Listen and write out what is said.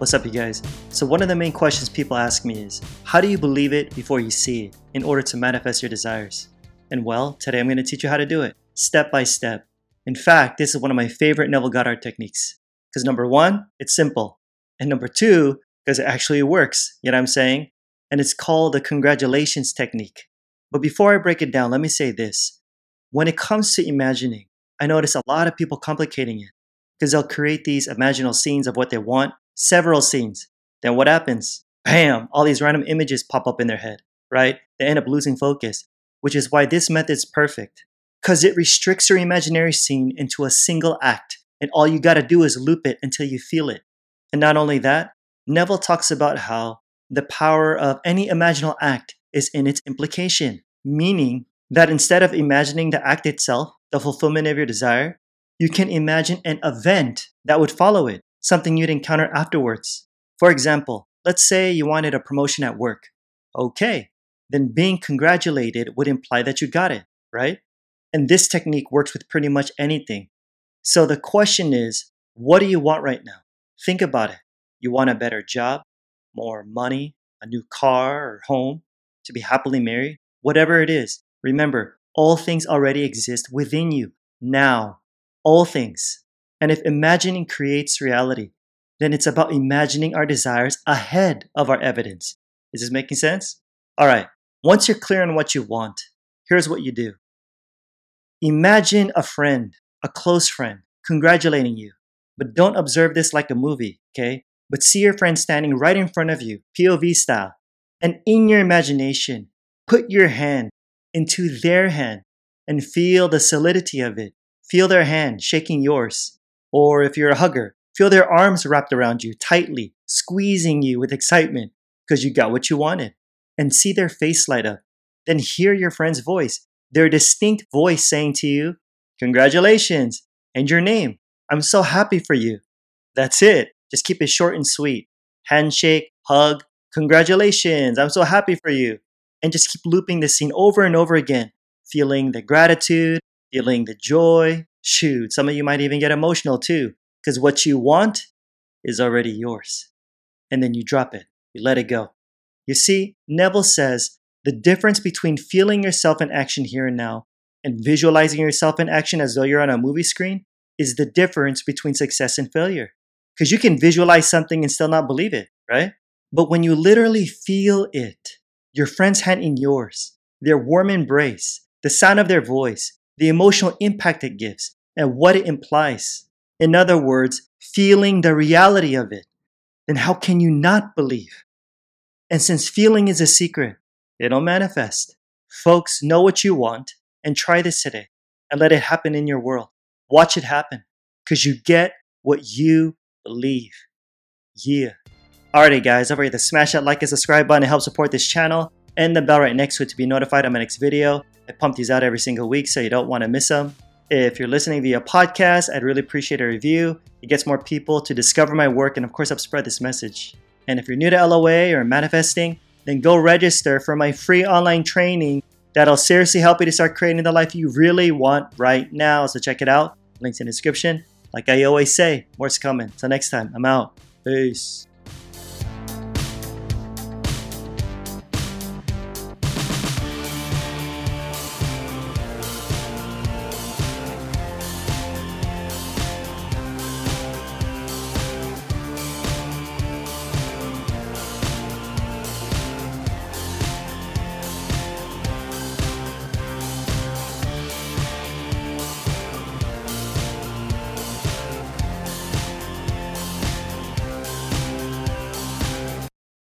What's up, you guys? So, one of the main questions people ask me is how do you believe it before you see it in order to manifest your desires? And well, today I'm going to teach you how to do it step by step. In fact, this is one of my favorite Neville Goddard techniques. Because number one, it's simple. And number two, because it actually works. You know what I'm saying? And it's called the congratulations technique. But before I break it down, let me say this. When it comes to imagining, I notice a lot of people complicating it because they'll create these imaginal scenes of what they want several scenes. Then what happens? Bam! All these random images pop up in their head, right? They end up losing focus, which is why this method is perfect. Because it restricts your imaginary scene into a single act, and all you gotta do is loop it until you feel it. And not only that, Neville talks about how the power of any imaginal act is in its implication, meaning that instead of imagining the act itself, the fulfillment of your desire, you can imagine an event that would follow it something you'd encounter afterwards. For example, let's say you wanted a promotion at work. Okay, then being congratulated would imply that you got it, right? And this technique works with pretty much anything. So the question is, what do you want right now? Think about it. You want a better job, more money, a new car or home, to be happily married, whatever it is. Remember, all things already exist within you now. All things. And if imagining creates reality, then it's about imagining our desires ahead of our evidence. Is this making sense? All right, once you're clear on what you want, here's what you do Imagine a friend, a close friend, congratulating you. But don't observe this like a movie, okay? But see your friend standing right in front of you, POV style. And in your imagination, put your hand into their hand and feel the solidity of it. Feel their hand shaking yours. Or if you're a hugger, feel their arms wrapped around you tightly, squeezing you with excitement because you got what you wanted. And see their face light up. Then hear your friend's voice, their distinct voice saying to you, Congratulations, and your name. I'm so happy for you. That's it. Just keep it short and sweet. Handshake, hug, congratulations, I'm so happy for you. And just keep looping the scene over and over again, feeling the gratitude, feeling the joy, Shoot, some of you might even get emotional too, because what you want is already yours. And then you drop it, you let it go. You see, Neville says the difference between feeling yourself in action here and now and visualizing yourself in action as though you're on a movie screen is the difference between success and failure. Because you can visualize something and still not believe it, right? But when you literally feel it, your friend's hand in yours, their warm embrace, the sound of their voice, the emotional impact it gives, and what it implies. In other words, feeling the reality of it, then how can you not believe? And since feeling is a secret, it'll manifest. Folks, know what you want and try this today and let it happen in your world. Watch it happen because you get what you believe. Yeah. Alrighty, guys, don't forget to smash that like and subscribe button to help support this channel and the bell right next to it to be notified of my next video. I pump these out every single week, so you don't want to miss them. If you're listening via podcast, I'd really appreciate a review. It gets more people to discover my work and, of course, help spread this message. And if you're new to LOA or manifesting, then go register for my free online training that'll seriously help you to start creating the life you really want right now. So check it out. Links in the description. Like I always say, more's coming. Till next time, I'm out. Peace.